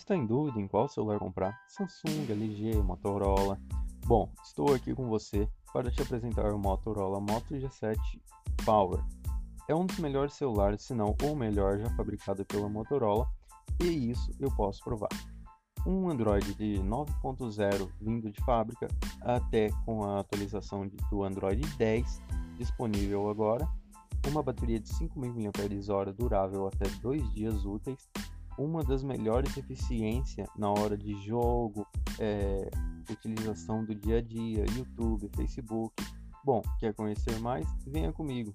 Está em dúvida em qual celular comprar? Samsung, LG, Motorola? Bom, estou aqui com você para te apresentar o Motorola Moto G7 Power. É um dos melhores celulares, se não o melhor já fabricado pela Motorola, e isso eu posso provar. Um Android de 9.0 vindo de fábrica, até com a atualização do Android 10 disponível agora, uma bateria de 5.000 mAh durável até 2 dias úteis, uma das melhores eficiência na hora de jogo, é, utilização do dia a dia, YouTube, Facebook. Bom, quer conhecer mais? Venha comigo.